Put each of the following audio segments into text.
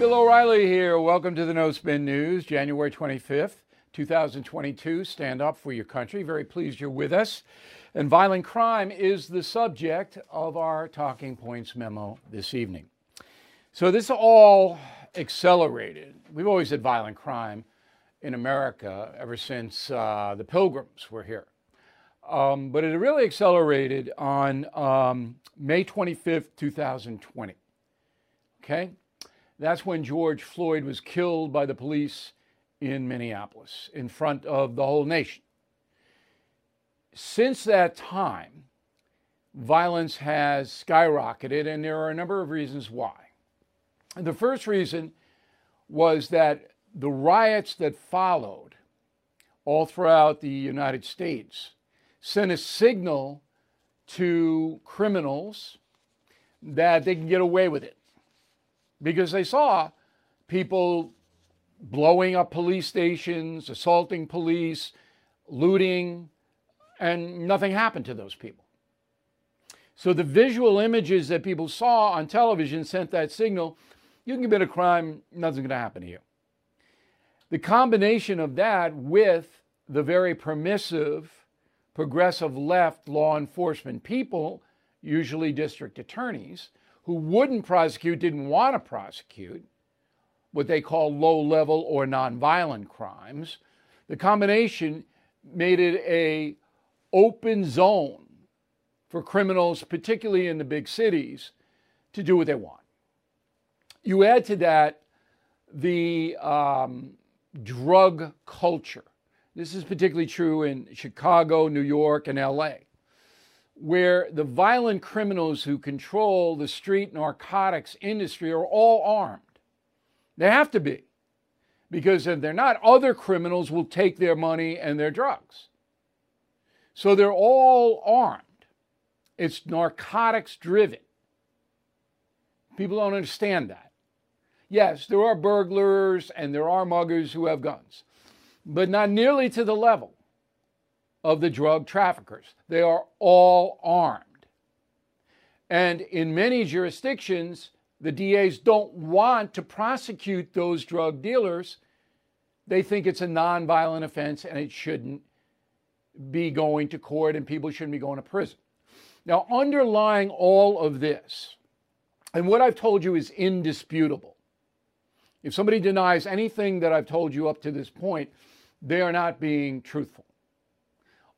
Bill O'Reilly here. Welcome to the No Spin News, January 25th, 2022. Stand up for your country. Very pleased you're with us. And violent crime is the subject of our Talking Points memo this evening. So this all accelerated. We've always had violent crime in America ever since uh, the Pilgrims were here. Um, but it really accelerated on um, May 25th, 2020. Okay? That's when George Floyd was killed by the police in Minneapolis in front of the whole nation. Since that time, violence has skyrocketed, and there are a number of reasons why. The first reason was that the riots that followed all throughout the United States sent a signal to criminals that they can get away with it because they saw people blowing up police stations, assaulting police, looting, and nothing happened to those people. So the visual images that people saw on television sent that signal you can commit a crime, nothing's going to happen to you. The combination of that with the very permissive, progressive left law enforcement people, usually district attorneys, who wouldn't prosecute, didn't want to prosecute what they call low level or nonviolent crimes. The combination made it a open zone for criminals, particularly in the big cities, to do what they want. You add to that the um, drug culture. This is particularly true in Chicago, New York, and LA where the violent criminals who control the street narcotics industry are all armed. They have to be, because if they're not, other criminals will take their money and their drugs. So they're all armed. It's narcotics driven. People don't understand that. Yes, there are burglars and there are muggers who have guns, but not nearly to the level of the drug traffickers. They are all armed. And in many jurisdictions, the DAs don't want to prosecute those drug dealers. They think it's a nonviolent offense and it shouldn't be going to court and people shouldn't be going to prison. Now, underlying all of this, and what I've told you is indisputable. If somebody denies anything that I've told you up to this point, they are not being truthful.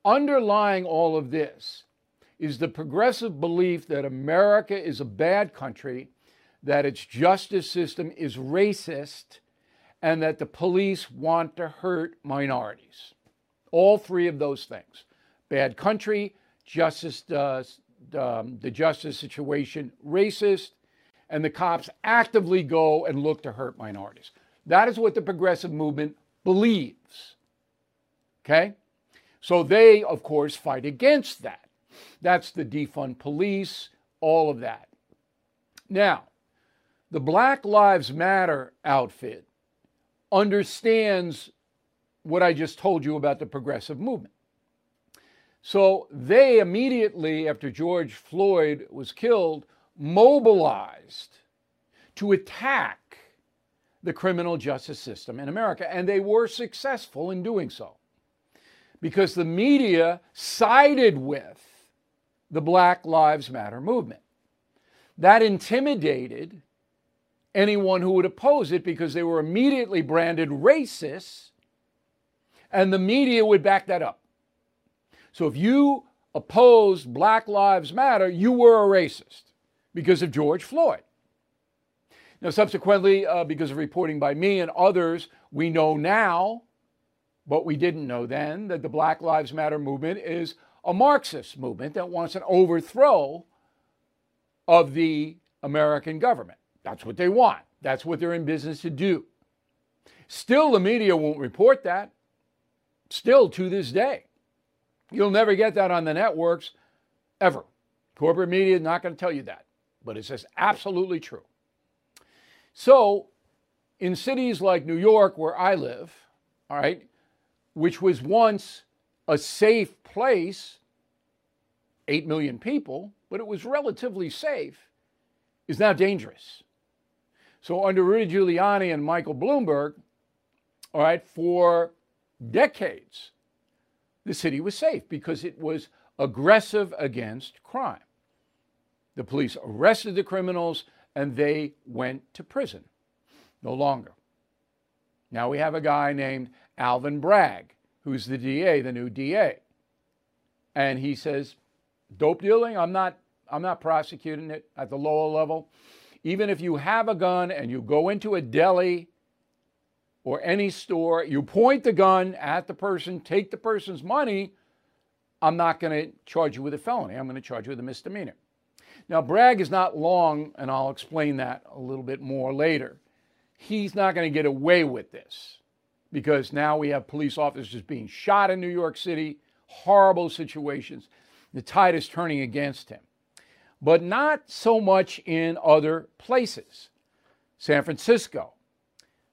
Underlying all of this is the progressive belief that America is a bad country, that its justice system is racist, and that the police want to hurt minorities. All three of those things bad country, justice, uh, um, the justice situation racist, and the cops actively go and look to hurt minorities. That is what the progressive movement believes. Okay? So they, of course, fight against that. That's the defund police, all of that. Now, the Black Lives Matter outfit understands what I just told you about the progressive movement. So they immediately, after George Floyd was killed, mobilized to attack the criminal justice system in America, and they were successful in doing so because the media sided with the Black Lives Matter movement. That intimidated anyone who would oppose it because they were immediately branded racists, and the media would back that up. So if you opposed Black Lives Matter, you were a racist because of George Floyd. Now, subsequently, uh, because of reporting by me and others, we know now but we didn't know then that the Black Lives Matter movement is a Marxist movement that wants an overthrow of the American government. That's what they want. That's what they're in business to do. Still, the media won't report that. Still to this day. You'll never get that on the networks ever. Corporate media is not going to tell you that, but it's just absolutely true. So, in cities like New York, where I live, all right, which was once a safe place, 8 million people, but it was relatively safe, is now dangerous. So under Rudy Giuliani and Michael Bloomberg, all right, for decades, the city was safe because it was aggressive against crime. The police arrested the criminals and they went to prison. No longer. Now we have a guy named Alvin Bragg, who's the DA, the new DA. And he says, dope dealing, I'm not I'm not prosecuting it at the lower level. Even if you have a gun and you go into a deli or any store, you point the gun at the person, take the person's money, I'm not going to charge you with a felony. I'm going to charge you with a misdemeanor. Now, Bragg is not long, and I'll explain that a little bit more later. He's not going to get away with this because now we have police officers being shot in New York City, horrible situations. The tide is turning against him, but not so much in other places. San Francisco,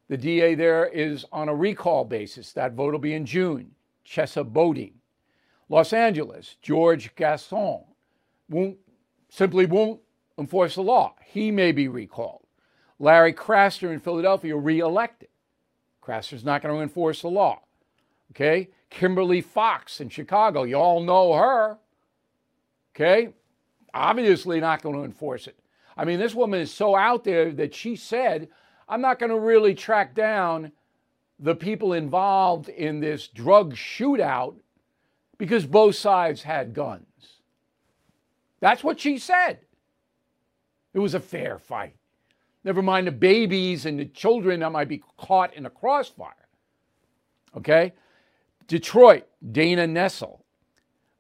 the DA there is on a recall basis. That vote will be in June. Chesa Boudin. Los Angeles, George Gascon won't, simply won't enforce the law. He may be recalled. Larry Krasner in Philadelphia reelected. Krasner's not going to enforce the law. Okay? Kimberly Foxx in Chicago, you all know her. Okay? Obviously not going to enforce it. I mean, this woman is so out there that she said, I'm not going to really track down the people involved in this drug shootout because both sides had guns. That's what she said. It was a fair fight. Never mind the babies and the children that might be caught in a crossfire. Okay? Detroit, Dana Nessel.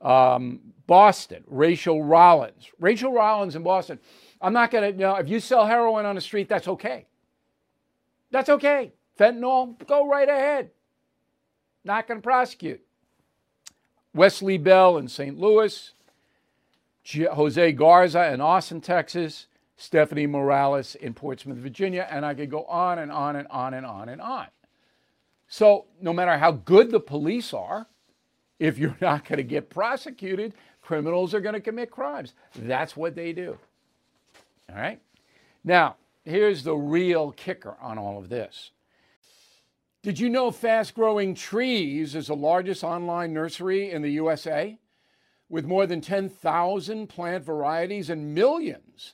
Um, Boston, Rachael Rollins. Rachael Rollins in Boston. I'm not going to, you know, if you sell heroin on the street, that's okay. That's okay. Fentanyl, go right ahead. Not going to prosecute. Wesley Bell in St. Louis, Jose Garza in Austin, Texas, Stephanie Morales in Portsmouth, Virginia, and I could go on and on and on and on and on. So, no matter how good the police are, if you're not going to get prosecuted, criminals are going to commit crimes. That's what they do. All right? Now, here's the real kicker on all of this. Did you know Fast Growing Trees is the largest online nursery in the USA with more than 10,000 plant varieties and millions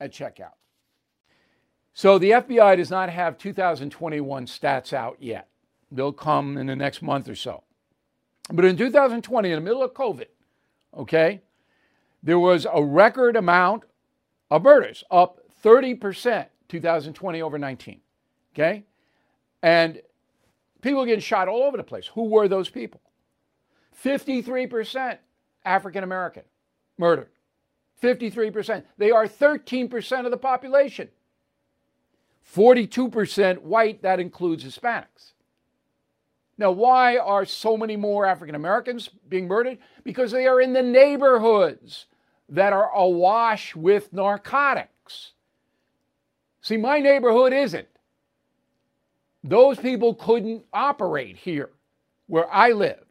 at checkout. So the FBI does not have 2021 stats out yet. They'll come in the next month or so. But in 2020, in the middle of COVID, okay, there was a record amount of murders, up 30% 2020 over 19. Okay? And people getting shot all over the place. Who were those people? 53% African American murdered. 53%. They are 13% of the population. 42% white, that includes Hispanics. Now, why are so many more African Americans being murdered? Because they are in the neighborhoods that are awash with narcotics. See, my neighborhood isn't. Those people couldn't operate here where I live.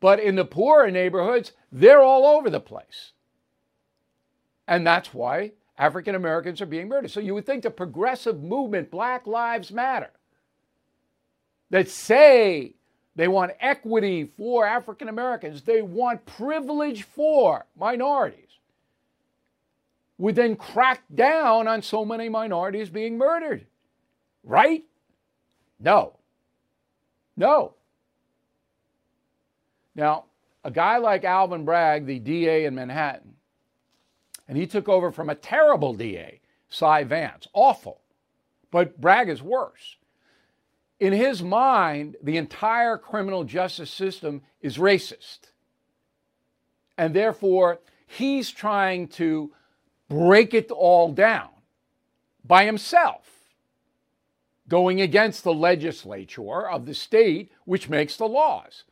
But in the poorer neighborhoods, they're all over the place. And that's why African Americans are being murdered. So you would think the progressive movement, Black Lives Matter, that say they want equity for African Americans, they want privilege for minorities, would then crack down on so many minorities being murdered. Right? No. No. Now, a guy like Alvin Bragg, the DA in Manhattan, and he took over from a terrible DA, Cy Vance, awful. But Bragg is worse. In his mind, the entire criminal justice system is racist. And therefore, he's trying to break it all down by himself, going against the legislature of the state, which makes the laws.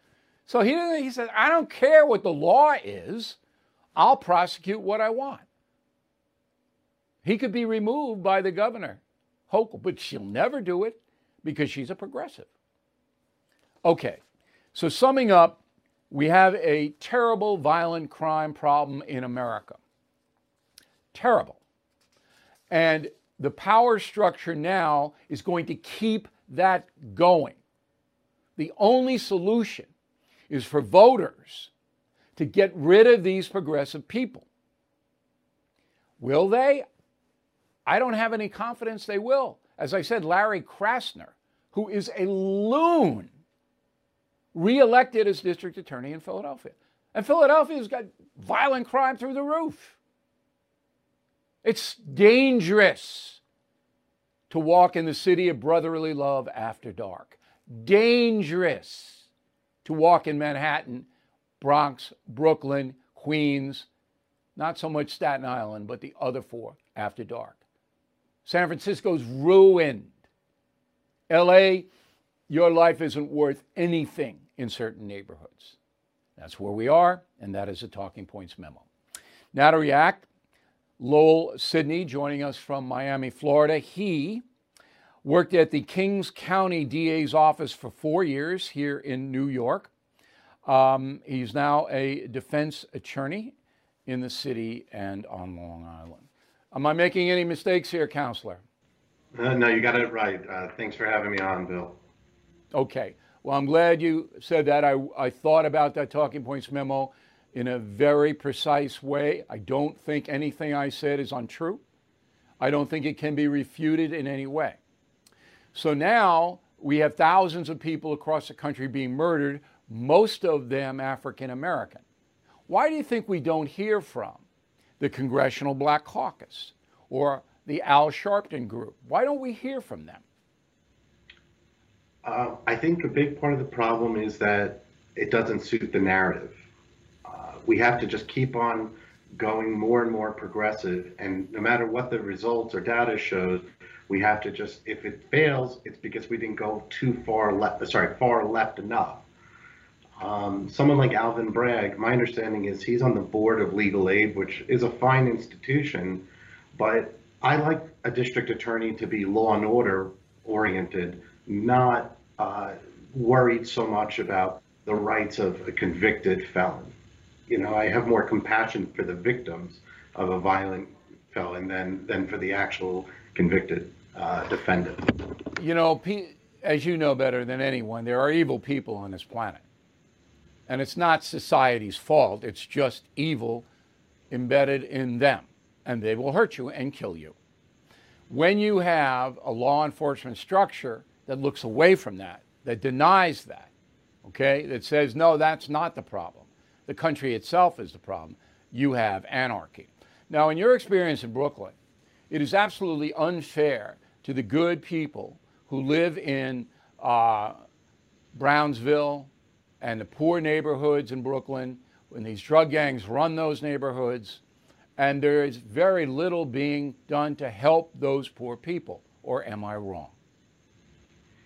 So he, he said, I don't care what the law is, I'll prosecute what I want. He could be removed by the governor, Hochul, but she'll never do it because she's a progressive. Okay, so summing up, we have a terrible violent crime problem in America. Terrible. And the power structure now is going to keep that going. The only solution is for voters to get rid of these progressive people. Will they? I don't have any confidence they will. As I said, Larry Krasner, who is a loon, reelected as district attorney in Philadelphia. And Philadelphia's got violent crime through the roof. It's dangerous to walk in the city of brotherly love after dark. Dangerous to walk in Manhattan, Bronx, Brooklyn, Queens, not so much Staten Island, but the other four after dark. San Francisco's ruined. LA, your life isn't worth anything in certain neighborhoods. That's where we are, and that is a Talking Points memo. Now to react, Lowell Sidney joining us from Miami, Florida. He worked at the Kings County DA's office for four years here in New York. Um, he's now a defense attorney in the city and on Long Island. Am I making any mistakes here, counselor? Uh, no, you got it right. Uh, thanks for having me on, Bill. Okay. Well, I'm glad you said that. I, I thought about that talking points memo in a very precise way. I don't think anything I said is untrue. I don't think it can be refuted in any way. So now we have thousands of people across the country being murdered, most of them African American. Why do you think we don't hear from the Congressional Black Caucus or the Al Sharpton Group? Why don't we hear from them? Uh, I think a big part of the problem is that it doesn't suit the narrative. Uh, we have to just keep on going more and more progressive, and no matter what the results or data shows, we have to just if it fails, it's because we didn't go too far left. Sorry, far left enough. Um, someone like Alvin Bragg, my understanding is he's on the board of Legal Aid, which is a fine institution, but I like a district attorney to be law and order oriented, not uh, worried so much about the rights of a convicted felon. You know, I have more compassion for the victims of a violent felon than than for the actual convicted uh, defendant. You know, as you know better than anyone, there are evil people on this planet. And it's not society's fault, it's just evil embedded in them. And they will hurt you and kill you. When you have a law enforcement structure that looks away from that, that denies that, okay, that says, no, that's not the problem, the country itself is the problem, you have anarchy. Now, in your experience in Brooklyn, it is absolutely unfair to the good people who live in uh, Brownsville, and the poor neighborhoods in Brooklyn, when these drug gangs run those neighborhoods, and there is very little being done to help those poor people. Or am I wrong?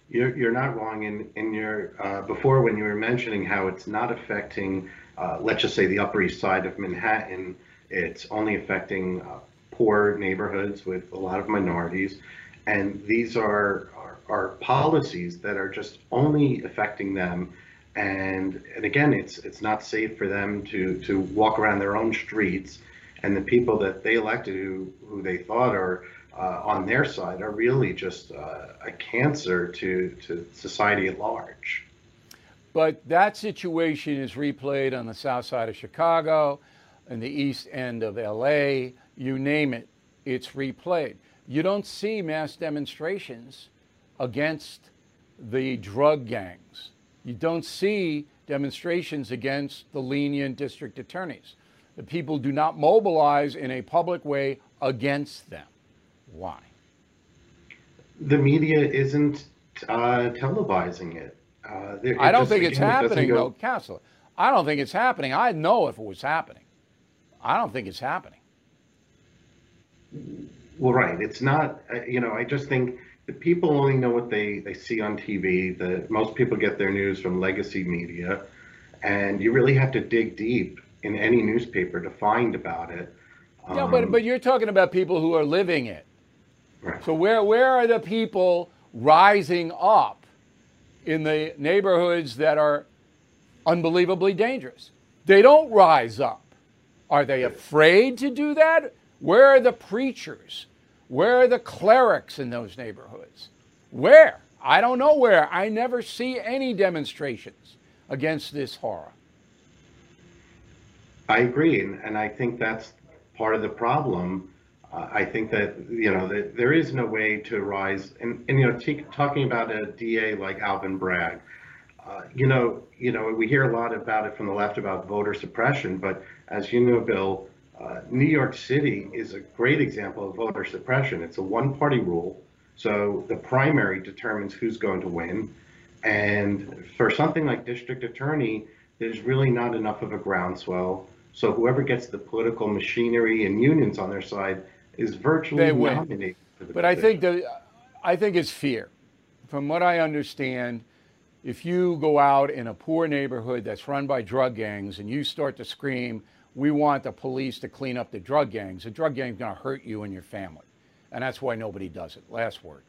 You're, you're not wrong. In, in your uh, before when you were mentioning how it's not affecting, uh, let's just say the Upper East Side of Manhattan, it's only affecting uh, poor neighborhoods with a lot of minorities, and these are, are are policies that are just only affecting them and and again it's it's not safe for them to to walk around their own streets. And the people that they elected who who they thought are uh, on their side are really just uh, a cancer to to society at large. But that situation is replayed on the south side of chicago and the east end of la you name it it's replayed. You don't see mass demonstrations against the drug gangs. You don't see demonstrations against the lenient district attorneys. The people do not mobilize in a public way against them. Why? The media isn't uh, televising it. Uh, I don't just, think it's again, happening, go... though, Counselor. I don't think it's happening. I'd know if it was happening. I don't think it's happening. Well, right. It's not, uh, you know, I just think people only know what they, they see on TV. The, most people get their news from legacy media. And you really have to dig deep in any newspaper to find about it. Yeah, um, but, but you're talking about people who are living it. Right. So where, where are the people rising up in the neighborhoods that are unbelievably dangerous? They don't rise up. Are they afraid to do that? Where are the preachers? Where are the clerics in those neighborhoods? Where? I don't know where. I never see any demonstrations against this horror. I agree, and, and I think that's part of the problem. Uh, I think that you know that there is no way to rise, and, and you know, t- talking about a DA like Alvin Bragg, uh, you know, you know, we hear a lot about it from the left about voter suppression, but as you know, Bill, uh, New York City is a great example of voter suppression. It's a one-party rule, so the primary determines who's going to win, and for something like district attorney, there's really not enough of a groundswell so whoever gets the political machinery and unions on their side is virtually they win. nominated. but position. I think the, I think it's fear. From what I understand, if you go out in a poor neighborhood that's run by drug gangs and you start to scream, "We want the police to clean up the drug gangs," the drug gang's going to hurt you and your family, and that's why nobody does it. Last word.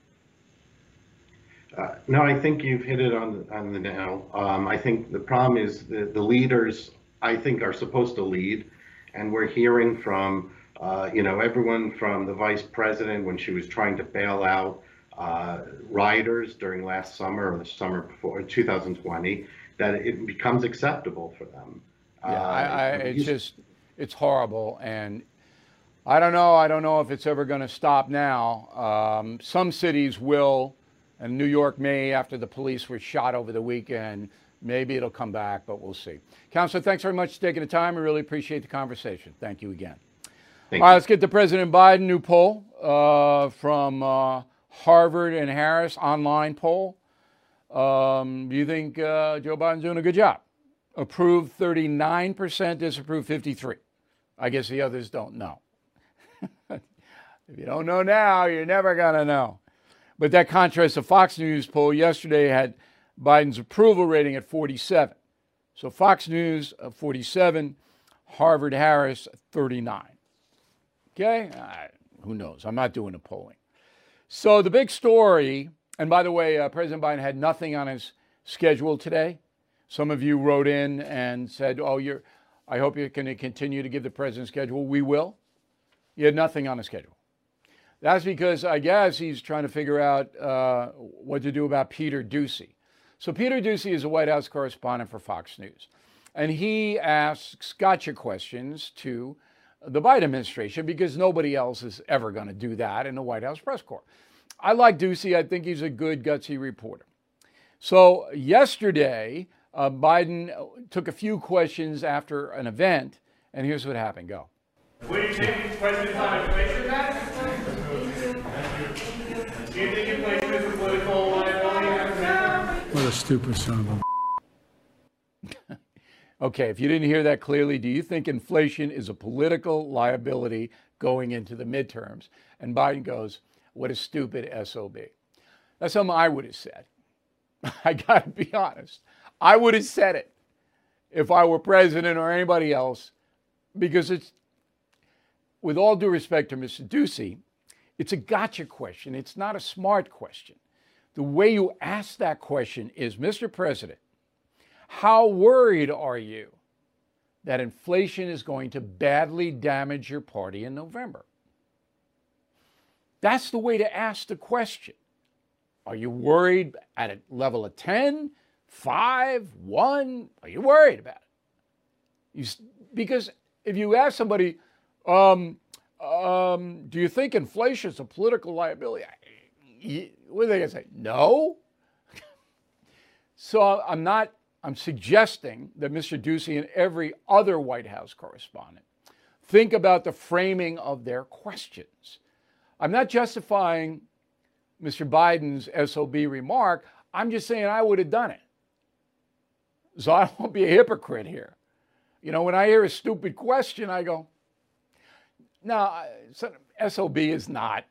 Uh, no, I think you've hit it on on the nail. Um, I think the problem is the, the leaders I think are supposed to lead. And we're hearing from, uh, you know, everyone from the vice president when she was trying to bail out uh, riders during last summer or the summer before 2020, that it becomes acceptable for them. Yeah, uh, I, I, it's just, it's horrible. And I don't know. I don't know if it's ever going to stop now. Um, some cities will, and New York may, after the police were shot over the weekend, Maybe it'll come back, but we'll see. Counselor, thanks very much for taking the time. We really appreciate the conversation. Thank you again. Thank All right, you. let's get to President Biden. New poll uh, from uh, Harvard and Harris, online poll. Um, do you think uh, Joe Biden's doing a good job? Approved 39%, disapproved 53. I guess the others don't know. if you don't know now, you're never going to know. But that contrast, the Fox News poll yesterday had Biden's approval rating at 47. So Fox News, uh, 47, Harvard Harris, 39. Okay? Who knows? I'm not doing the polling. So the big story, and by the way, uh, President Biden had nothing on his schedule today. Some of you wrote in and said, "Oh, you're. I hope you're going to continue to give the president schedule." We will. He had nothing on his schedule. That's because I guess he's trying to figure out uh, what to do about Peter Doocy. So Peter Doocy is a White House correspondent for Fox News, and he asks gotcha questions to the Biden administration because nobody else is ever going to do that in the White House press corps. I like Doocy. I think he's a good, gutsy reporter. So yesterday, uh, Biden took a few questions after an event, and here's what happened. Go. Will you take questions on inflation, Matt? Do you think inflation is a political what a stupid son of a. okay, if you didn't hear that clearly, do you think inflation is a political liability going into the midterms? And Biden goes, What a stupid SOB. That's something I would have said. I got to be honest. I would have said it if I were president or anybody else, because it's, with all due respect to Mr. Doocy, it's a gotcha question. It's not a smart question. The way you ask that question is Mr. President, how worried are you that inflation is going to badly damage your party in November? That's the way to ask the question. Are you worried at a level of 10, 5, 1? Are you worried about it? You, because if you ask somebody, um, um, do you think inflation is a political liability? what are they going to say? No? So I'm not, I'm suggesting that Mr. Doocy and every other White House correspondent think about the framing of their questions. I'm not justifying Mr. Biden's SOB remark. I'm just saying I would have done it. So I won't be a hypocrite here. You know, when I hear a stupid question, I go, no, SOB is not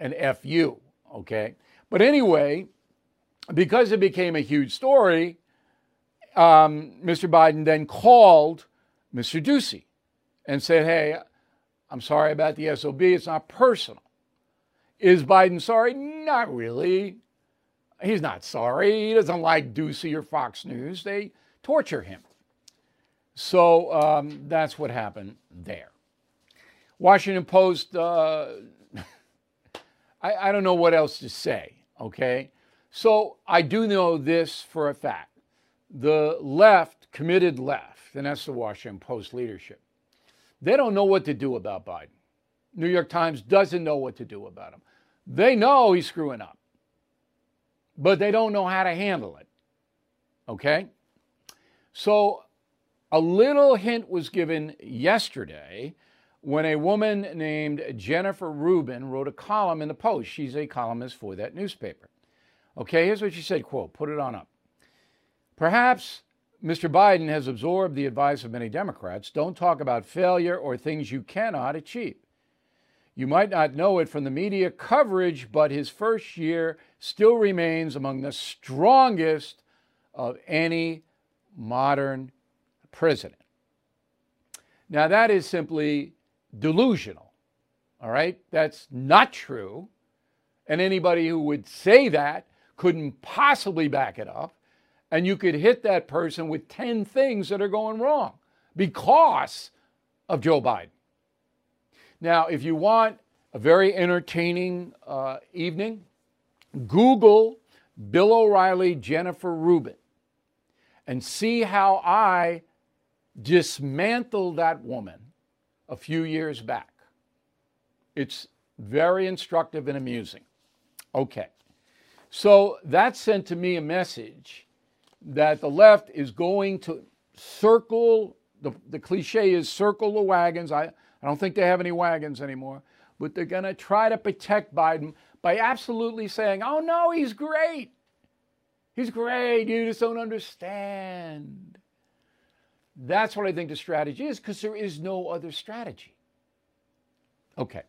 an FU, okay? But anyway, because it became a huge story, um, Mr. Biden then called Mr. Doocy and said, hey, I'm sorry about the SOB. It's not personal. Is Biden sorry? Not really. He's not sorry. He doesn't like Doocy or Fox News. They torture him. So um, that's what happened there. Washington Post, uh, I, I don't know what else to say, okay? So I do know this for a fact. The left, committed left, and that's the Washington Post leadership, they don't know what to do about Biden. New York Times doesn't know what to do about him. They know he's screwing up, but they don't know how to handle it. Okay? So a little hint was given yesterday when a woman named Jennifer Rubin wrote a column in the Post. She's a columnist for that newspaper. Okay, here's what she said, quote, put it on up. Perhaps Mr. Biden has absorbed the advice of many Democrats. Don't talk about failure or things you cannot achieve. You might not know it from the media coverage, but his first year still remains among the strongest of any modern president. Now, that is simply delusional. All right? That's not true. And anybody who would say that couldn't possibly back it up. And you could hit that person with 10 things that are going wrong because of Joe Biden. Now, if you want a very entertaining uh, evening, Google Bill O'Reilly, Jennifer Rubin, and see how I dismantled that woman a few years back. It's very instructive and amusing. Okay. So that sent to me a message that the left is going to circle, the, the cliche is circle the wagons. I, I don't think they have any wagons anymore, but they're going to try to protect Biden by absolutely saying, oh no, he's great. He's great. You just don't understand. That's what I think the strategy is because there is no other strategy. Okay.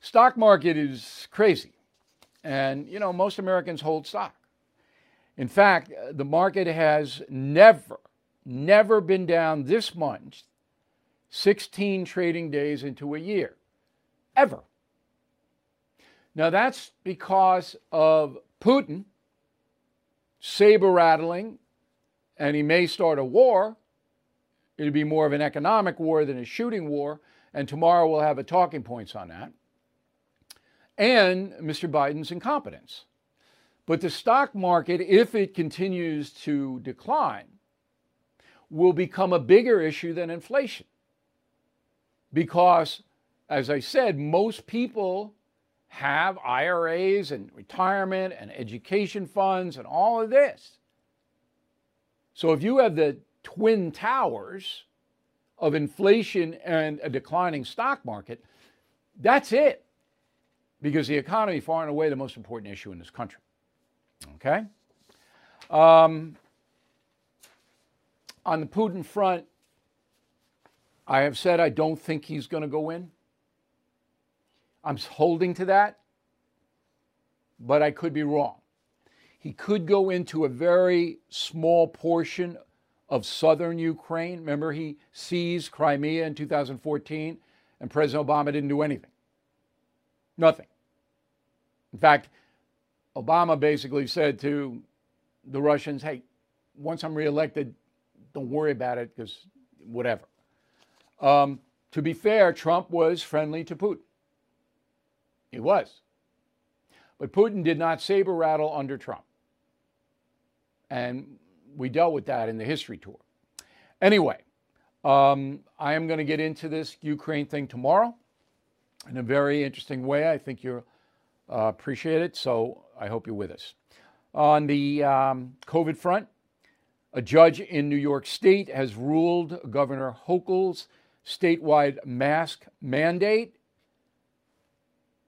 Stock market is crazy. And, you know, most Americans hold stock. In fact, the market has never, never been down this much 16 trading days into a year. Ever. Now, that's because of Putin saber rattling, and he may start a war It'd be more of an economic war than a shooting war. And tomorrow we'll have a talking points on that. And Mr. Biden's incompetence. But the stock market, if it continues to decline, will become a bigger issue than inflation. Because, as I said, most people have IRAs and retirement and education funds and all of this. So if you have the twin towers of inflation and a declining stock market, that's it. Because the economy, far and away, the most important issue in this country. Okay? Um, on the Putin front, I have said I don't think he's going to go in. I'm holding to that, but I could be wrong. He could go into a very small portion of southern Ukraine. Remember, he seized Crimea in 2014, and President Obama didn't do anything. Nothing. In fact, Obama basically said to the Russians, hey, once I'm reelected, don't worry about it because whatever. Um, to be fair, Trump was friendly to Putin. He was. But Putin did not saber rattle under Trump. And we dealt with that in the history tour. Anyway, um, I am going to get into this Ukraine thing tomorrow in a very interesting way. I think you'll uh, appreciate it. So I hope you're with us. On the um, COVID front, A judge in New York State has ruled Governor Hochul's statewide mask mandate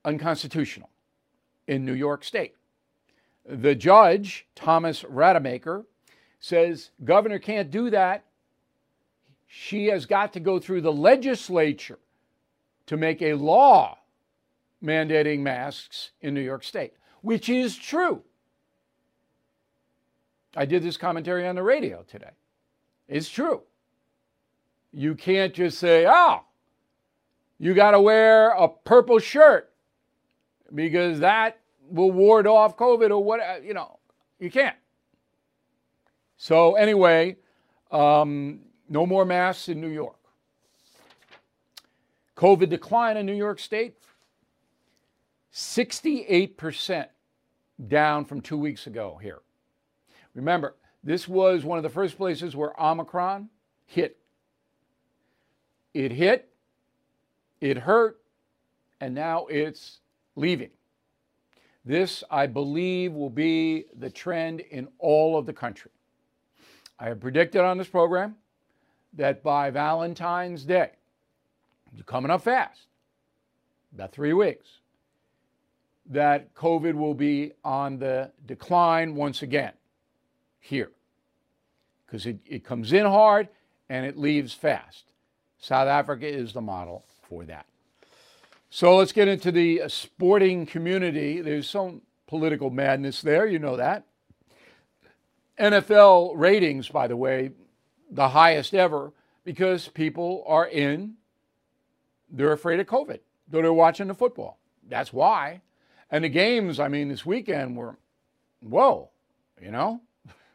unconstitutional in New York State. The judge, Thomas Rademaker, says governor can't do that. She has got to go through the legislature to make a law mandating masks in New York State, which is true. I did this commentary on the radio today. It's true. You can't just say, oh, you got to wear a purple shirt because that will ward off COVID or what, you know, you can't. So, anyway, um, no more masks in New York. COVID decline in New York State 68% down from two weeks ago here. Remember, this was one of the first places where Omicron hit. It hit, it hurt, and now it's leaving. This, I believe, will be the trend in all of the country. I have predicted on this program that by Valentine's Day, coming up fast, about three weeks, that COVID will be on the decline once again here because it, it comes in hard and it leaves fast. South Africa is the model for that. So let's get into the sporting community. There's some political madness there, you know that. NFL ratings, by the way, the highest ever because people are in, they're afraid of COVID. So they're watching the football. That's why. And the games, I mean, this weekend were, whoa, you know,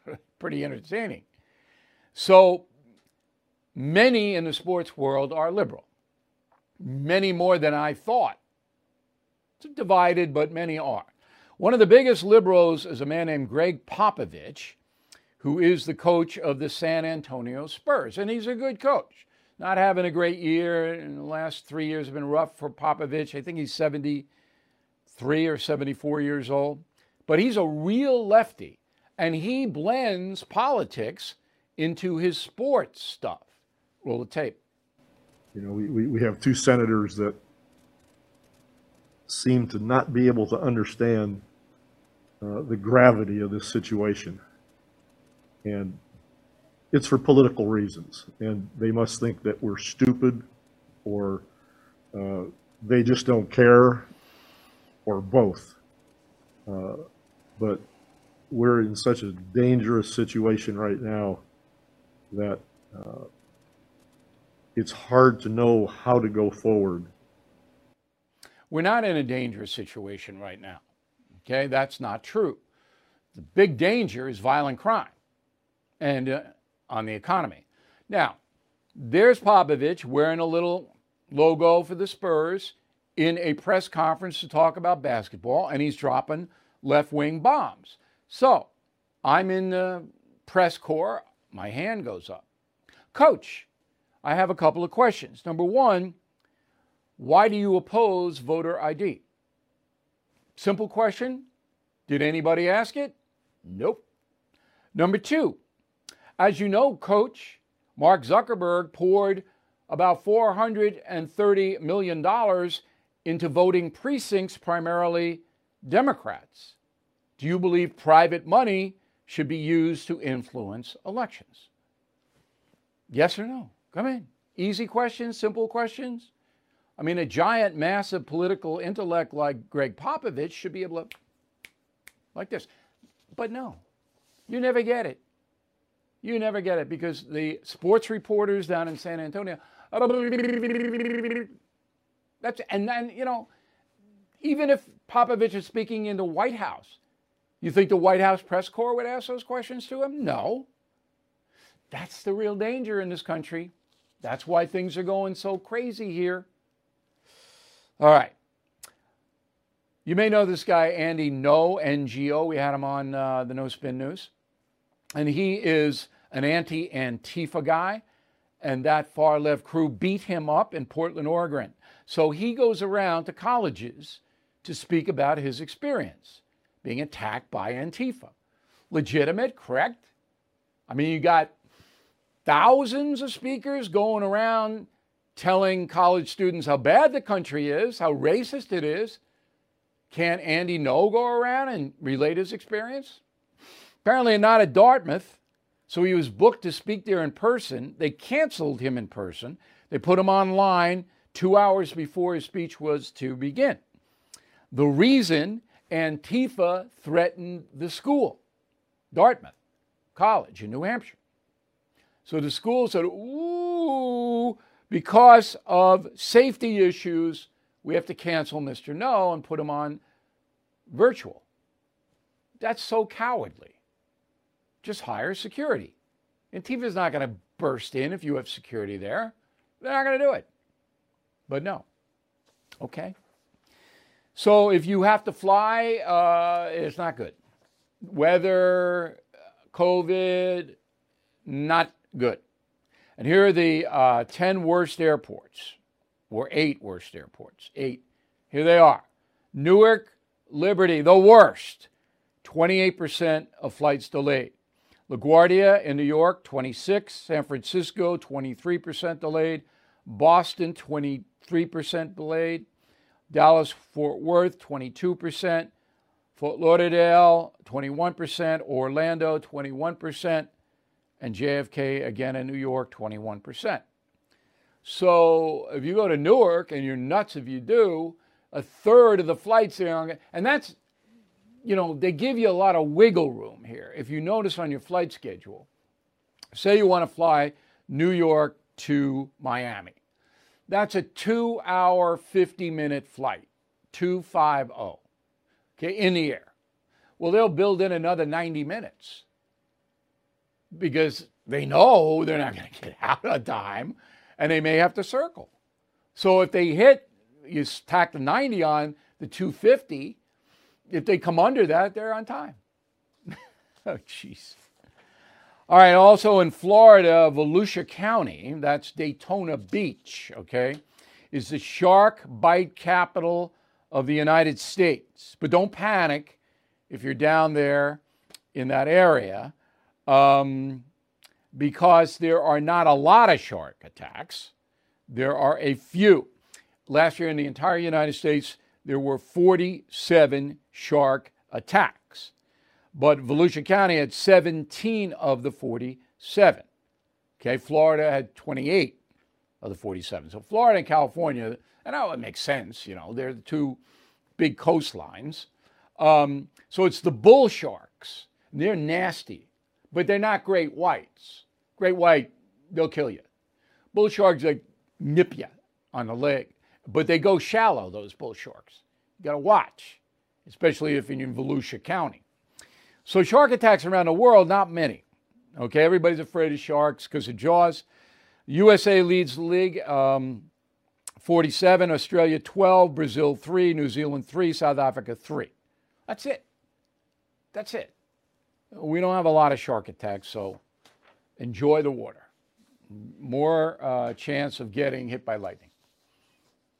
pretty entertaining. So many in the sports world are liberal, many more than I thought. It's divided, but many are. One of the biggest liberals is a man named Gregg Popovich who is the coach of the San Antonio Spurs. And he's a good coach. Not having a great year. In the last three years have been rough for Popovich. I think he's 73 or 74 years old. But he's a real lefty. And he blends politics into his sports stuff. Roll the tape. You know, we, we, we have two senators that seem to not be able to understand uh, the gravity of this situation and it's for political reasons. And they must think that we're stupid or uh, they just don't care or both. Uh, but we're in such a dangerous situation right now that uh, it's hard to know how to go forward. We're not in a dangerous situation right now. Okay, that's not true. The big danger is violent crime and uh, on the economy. Now, there's Popovich wearing a little logo for the Spurs in a press conference to talk about basketball, and he's dropping left wing bombs. So I'm in the press corps, my hand goes up. Coach, I have a couple of questions. Number one, why do you oppose voter ID? Simple question. Did anybody ask it? Nope. Number two, as you know, coach, Mark Zuckerberg poured about $430 million into voting precincts, primarily Democrats. Do you believe private money should be used to influence elections? Yes or no? Come in. Easy questions, simple questions. I mean, a giant, massive political intellect like Gregg Popovich should be able to, like this. But no, you never get it. You never get it because the sports reporters down in San Antonio, that's, and then, you know, even if Popovich is speaking in the White House, you think the White House press corps would ask those questions to him? No. That's the real danger in this country. That's why things are going so crazy here. All right. You may know this guy, Andy No, NGO. We had him on uh, the No Spin News. And he is an anti Antifa guy, and that far left crew beat him up in Portland, Oregon. So he goes around to colleges to speak about his experience being attacked by Antifa. Legitimate, correct? I mean, you got thousands of speakers going around telling college students how bad the country is, how racist it is. Can't Andy Ngo go around and relate his experience? Apparently, not at Dartmouth. So he was booked to speak there in person. They canceled him in person. They put him online two hours before his speech was to begin. The reason Antifa threatened the school, Dartmouth College in New Hampshire. So the school said, ooh, because of safety issues, we have to cancel Mr. Ngo and put him on virtual. That's so cowardly. Just hire security. Antifa's not going to burst in if you have security there. They're not going to do it. But no. Okay. So if you have to fly, uh, it's not good. Weather, COVID, not good. And here are the uh, 10 worst airports, or eight worst airports. Eight. Here they are Newark, Liberty, the worst. 28% of flights delayed. LaGuardia in New York, 26. San Francisco, 23% delayed. Boston, 23% delayed. Dallas, Fort Worth, 22%. Fort Lauderdale, 21%. Orlando, 21% and JFK again in New York, 21%. So if you go to Newark, and you're nuts if you do, a third of the flights there, and that's, you know, they give you a lot of wiggle room here. If you notice on your flight schedule, say you want to fly New York to Miami, that's a two hour, 50 minute flight, 250, okay, in the air. Well, they'll build in another 90 minutes because they know they're not going to get out on time and they may have to circle. So if they hit, you tack the 90 on the 250, if they come under that, they're on time. oh, jeez. All right, also in Florida, Volusia County, that's Daytona Beach, okay, is the shark bite capital of the United States. But don't panic if you're down there in that area um, because there are not a lot of shark attacks. There are a few. Last year in the entire United States, there were 47 shark attacks. But Volusia County had 17 of the 47. Okay, Florida had 28 of the 47. So Florida and California, and that would make sense, you know, they're the two big coastlines. Um, so it's the bull sharks. They're nasty but they're not great whites. Great white, they'll kill you. Bull sharks like nip you on the leg, but they go shallow. Those bull sharks, you got to watch, especially if you're in Volusia County. So shark attacks around the world, not many. Okay, everybody's afraid of sharks because of Jaws. USA leads the league. Um, 47, Australia 12, Brazil 3, New Zealand 3, South Africa 3. That's it. That's it. We don't have a lot of shark attacks, so enjoy the water. More uh, chance of getting hit by lightning.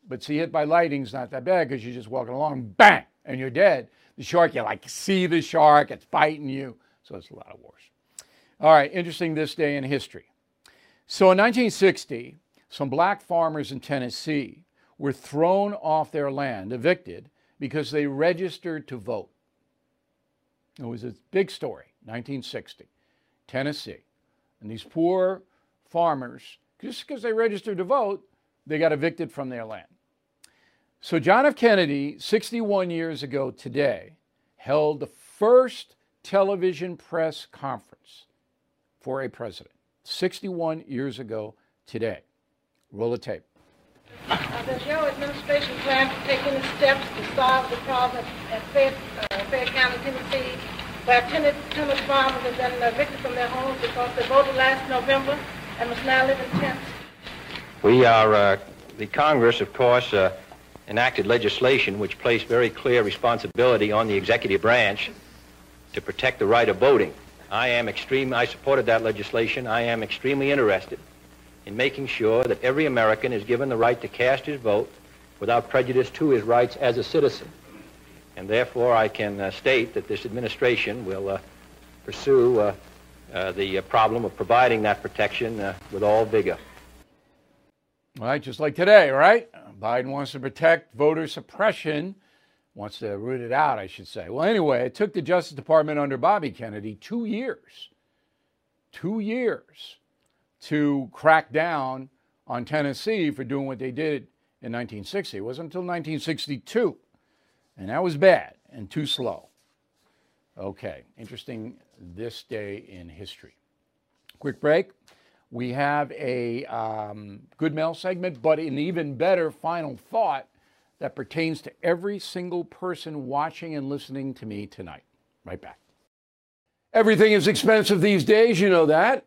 But see, hit by lightning is not that bad because you're just walking along, bang, and you're dead. The shark, you like see the shark, it's biting you, so it's a lot of worse. All right, interesting this day in history. So in 1960, some black farmers in Tennessee were thrown off their land, evicted, because they registered to vote. It was a big story, 1960, Tennessee. And these poor farmers, just because they registered to vote, they got evicted from their land. So John F. Kennedy, 61 years ago today, held the first television press conference for a president. 61 years ago today. Roll the tape. Uh, does your administration plan to take any steps to solve the problem at Fayette, uh, Fayette County, Tennessee, where tenant, tenant farmers have been evicted from their homes because they voted last November and must now live in tents? We are, uh, the Congress, of course, uh, enacted legislation which placed very clear responsibility on the executive branch to protect the right of voting. I am extreme, I supported that legislation. I am extremely interested in making sure that every American is given the right to cast his vote without prejudice to his rights as a citizen. And therefore, I can uh, state that this administration will uh, pursue uh, uh, the uh, problem of providing that protection uh, with all vigor. Right, just like today, right? Biden wants to protect voter suppression, wants to root it out, I should say. Well, anyway, it took the Justice Department under Bobby Kennedy two years, two years to crack down on Tennessee for doing what they did in 1960. It wasn't until 1962, and that was bad and too slow. Okay, interesting this day in history. Quick break. We have a um, good mail segment, but an even better final thought that pertains to every single person watching and listening to me tonight. Right back. Everything is expensive these days, you know that.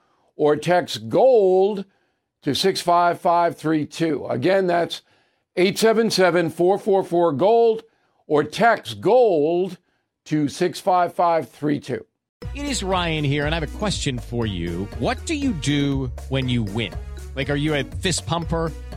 or text GOLD to 65532. Again, that's 877 444 GOLD, or text GOLD to 65532. It is Ryan here, and I have a question for you. What do you do when you win? Like, are you a fist pumper?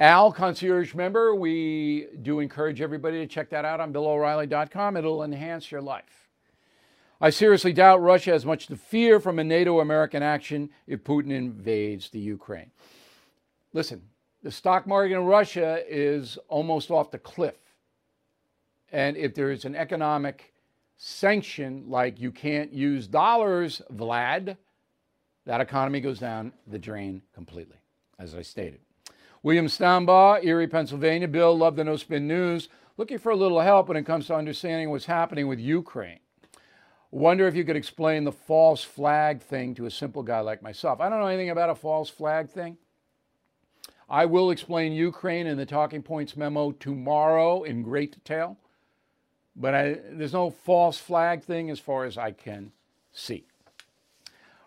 Al, concierge member, we do encourage everybody to check that out on BillO'Reilly.com. It'll enhance your life. I seriously doubt Russia has much to fear from a NATO American action if Putin invades the Ukraine. Listen, the stock market in Russia is almost off the cliff. And if there is an economic sanction like you can't use dollars, Vlad, that economy goes down the drain completely, as I stated. William Stambaugh, Erie, Pennsylvania. Bill, love the No Spin News. Looking for a little help when it comes to understanding what's happening with Ukraine. Wonder if you could explain the false flag thing to a simple guy like myself. I don't know anything about a false flag thing. I will explain Ukraine in the Talking Points memo tomorrow in great detail, but I, there's no false flag thing as far as I can see.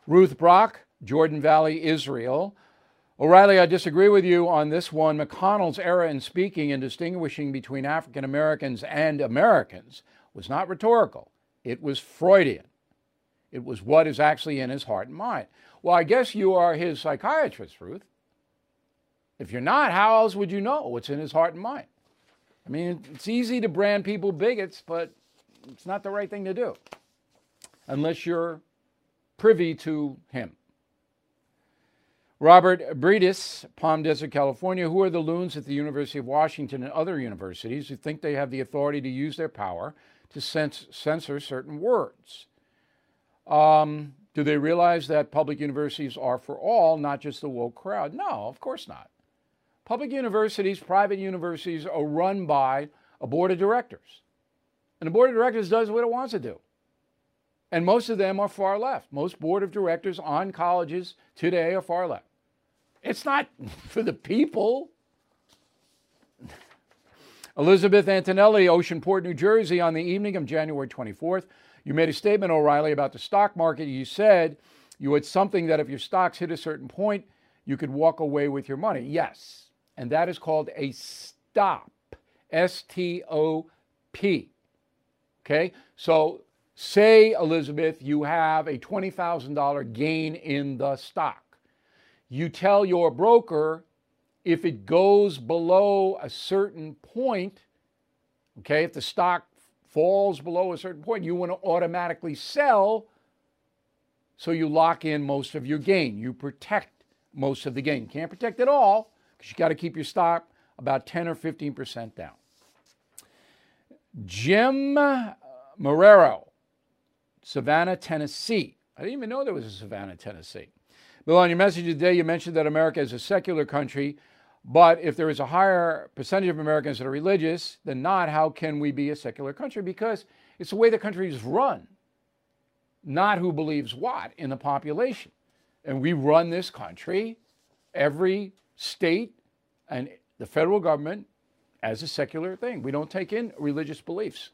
Ruth Brock, Jordan Valley, Israel. O'Reilly, I disagree with you on this one. McConnell's error in speaking and distinguishing between African Americans and Americans was not rhetorical, it was Freudian. It was what is actually in his heart and mind. Well, I guess you are his psychiatrist, Ruth. If you're not, how else would you know what's in his heart and mind? I mean, it's easy to brand people bigots, but it's not the right thing to do unless you're privy to him. Robert Bredis, Palm Desert, California. Who are the loons at the University of Washington and other universities who think they have the authority to use their power to cens- censor certain words? Um, do they realize that public universities are for all, not just the woke crowd? No, of course not. Public universities, private universities are run by a board of directors. And the board of directors does what it wants to do. And most of them are far left. Most board of directors on colleges today are far left. It's not for the people. Elizabeth Antonelli, Oceanport, New Jersey, on the evening of January 24th, you made a statement, O'Reilly, about the stock market. You said you had something that if your stocks hit a certain point, you could walk away with your money. Yes. And that is called a stop. S T O P. Okay? So say, Elizabeth, you have a $20,000 gain in the stock. You tell your broker if it goes below a certain point, okay, if the stock falls below a certain point, you want to automatically sell so you lock in most of your gain. You protect most of the gain. Can't protect it all because you got to keep your stock about 10 or 15% down. Jim uh, Marrero, Savannah, Tennessee. I didn't even know there was a Savannah, Tennessee. Bill, on your message today, you mentioned that America is a secular country, but if there is a higher percentage of Americans that are religious than not, how can we be a secular country? Because it's the way the country is run, not who believes what in the population. And we run this country, every state and the federal government, as a secular thing. We don't take in religious beliefs.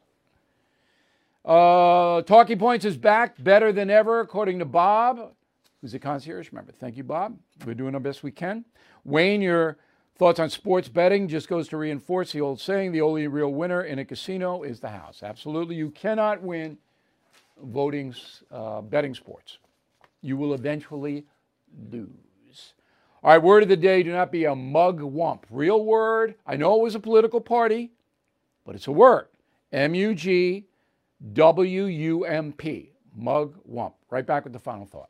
Uh, Talking Points is back better than ever, according to Bob, who's a concierge member. Thank you, Bob. We're doing our best we can. Wayne, your thoughts on sports betting just goes to reinforce the old saying the only real winner in a casino is the house. Absolutely. You cannot win voting, uh, betting sports. You will eventually lose. All right, word of the day do not be a mugwump. Real word. I know it was a political party, but it's a word. M U G W U M P. Mug wump. Right back with the final thought.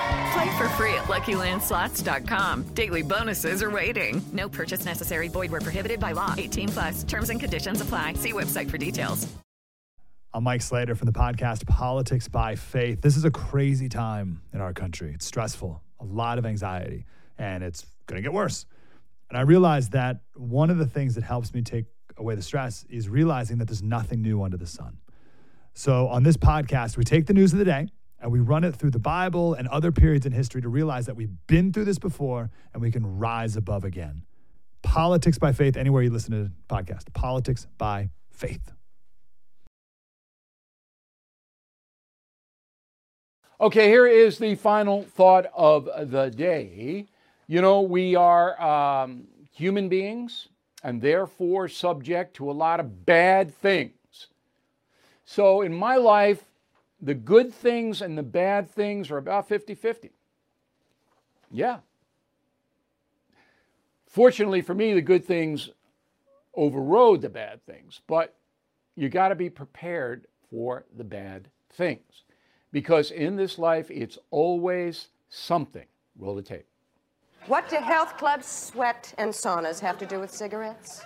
Play for free at LuckyLandSlots.com. Daily bonuses are waiting. No purchase necessary. Void where prohibited by law. 18 plus. Terms and conditions apply. See website for details. I'm Mike Slater from the podcast Politics by Faith. This is a crazy time in our country. It's stressful, a lot of anxiety, and it's going to get worse. And I realized that one of the things that helps me take away the stress is realizing that there's nothing new under the sun. So on this podcast, we take the news of the day and we run it through the Bible and other periods in history to realize that we've been through this before and we can rise above again. Politics by faith, anywhere you listen to the podcast. Politics by faith. Okay, here is the final thought of the day. You know, we are um, human beings and therefore subject to a lot of bad things. So in my life, the good things and the bad things are about 50 50. Yeah. Fortunately for me, the good things overrode the bad things, but you got to be prepared for the bad things because in this life, it's always something. Roll the tape. What do health clubs, sweat, and saunas have to do with cigarettes?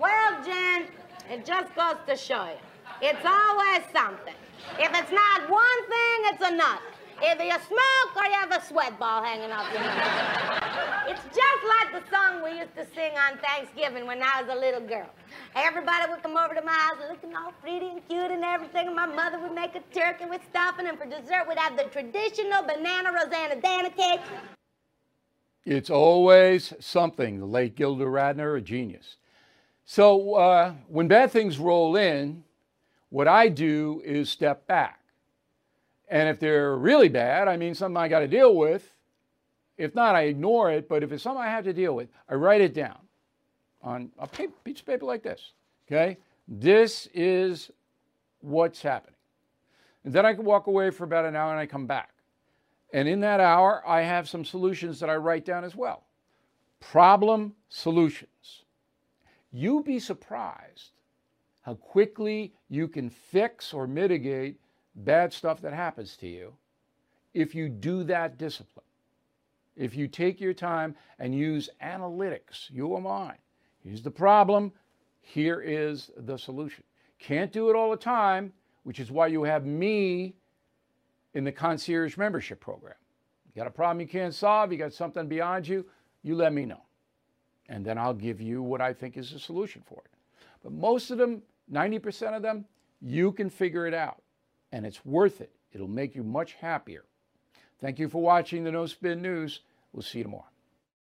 Well, Jen, it just goes to show you. It's always something. If it's not one thing, it's another. Either you smoke or you have a sweat ball hanging off your nose. it's just like the song we used to sing on Thanksgiving when I was a little girl. Everybody would come over to my house looking all pretty and cute and everything, and my mother would make a turkey with stuffing, and for dessert we'd have the traditional banana Rosanna Dana cake. It's always something. The late Gilda Radner, a genius. So uh, when bad things roll in, what I do is step back. And if they're really bad, I mean something I got to deal with. If not, I ignore it. But if it's something I have to deal with, I write it down on a piece of paper like this. Okay? This is what's happening. And then I can walk away for about an hour and I come back. And in that hour, I have some solutions that I write down as well. Problem solutions. You'd be surprised how quickly you can fix or mitigate bad stuff that happens to you if you do that discipline. If you take your time and use analytics, your mind. Here's the problem, here is the solution. Can't do it all the time, which is why you have me in the concierge membership program. You got a problem you can't solve, you got something beyond you, you let me know. And then I'll give you what I think is the solution for it. But most of them 90% of them, you can figure it out. And it's worth it. It'll make you much happier. Thank you for watching the No Spin News. We'll see you tomorrow.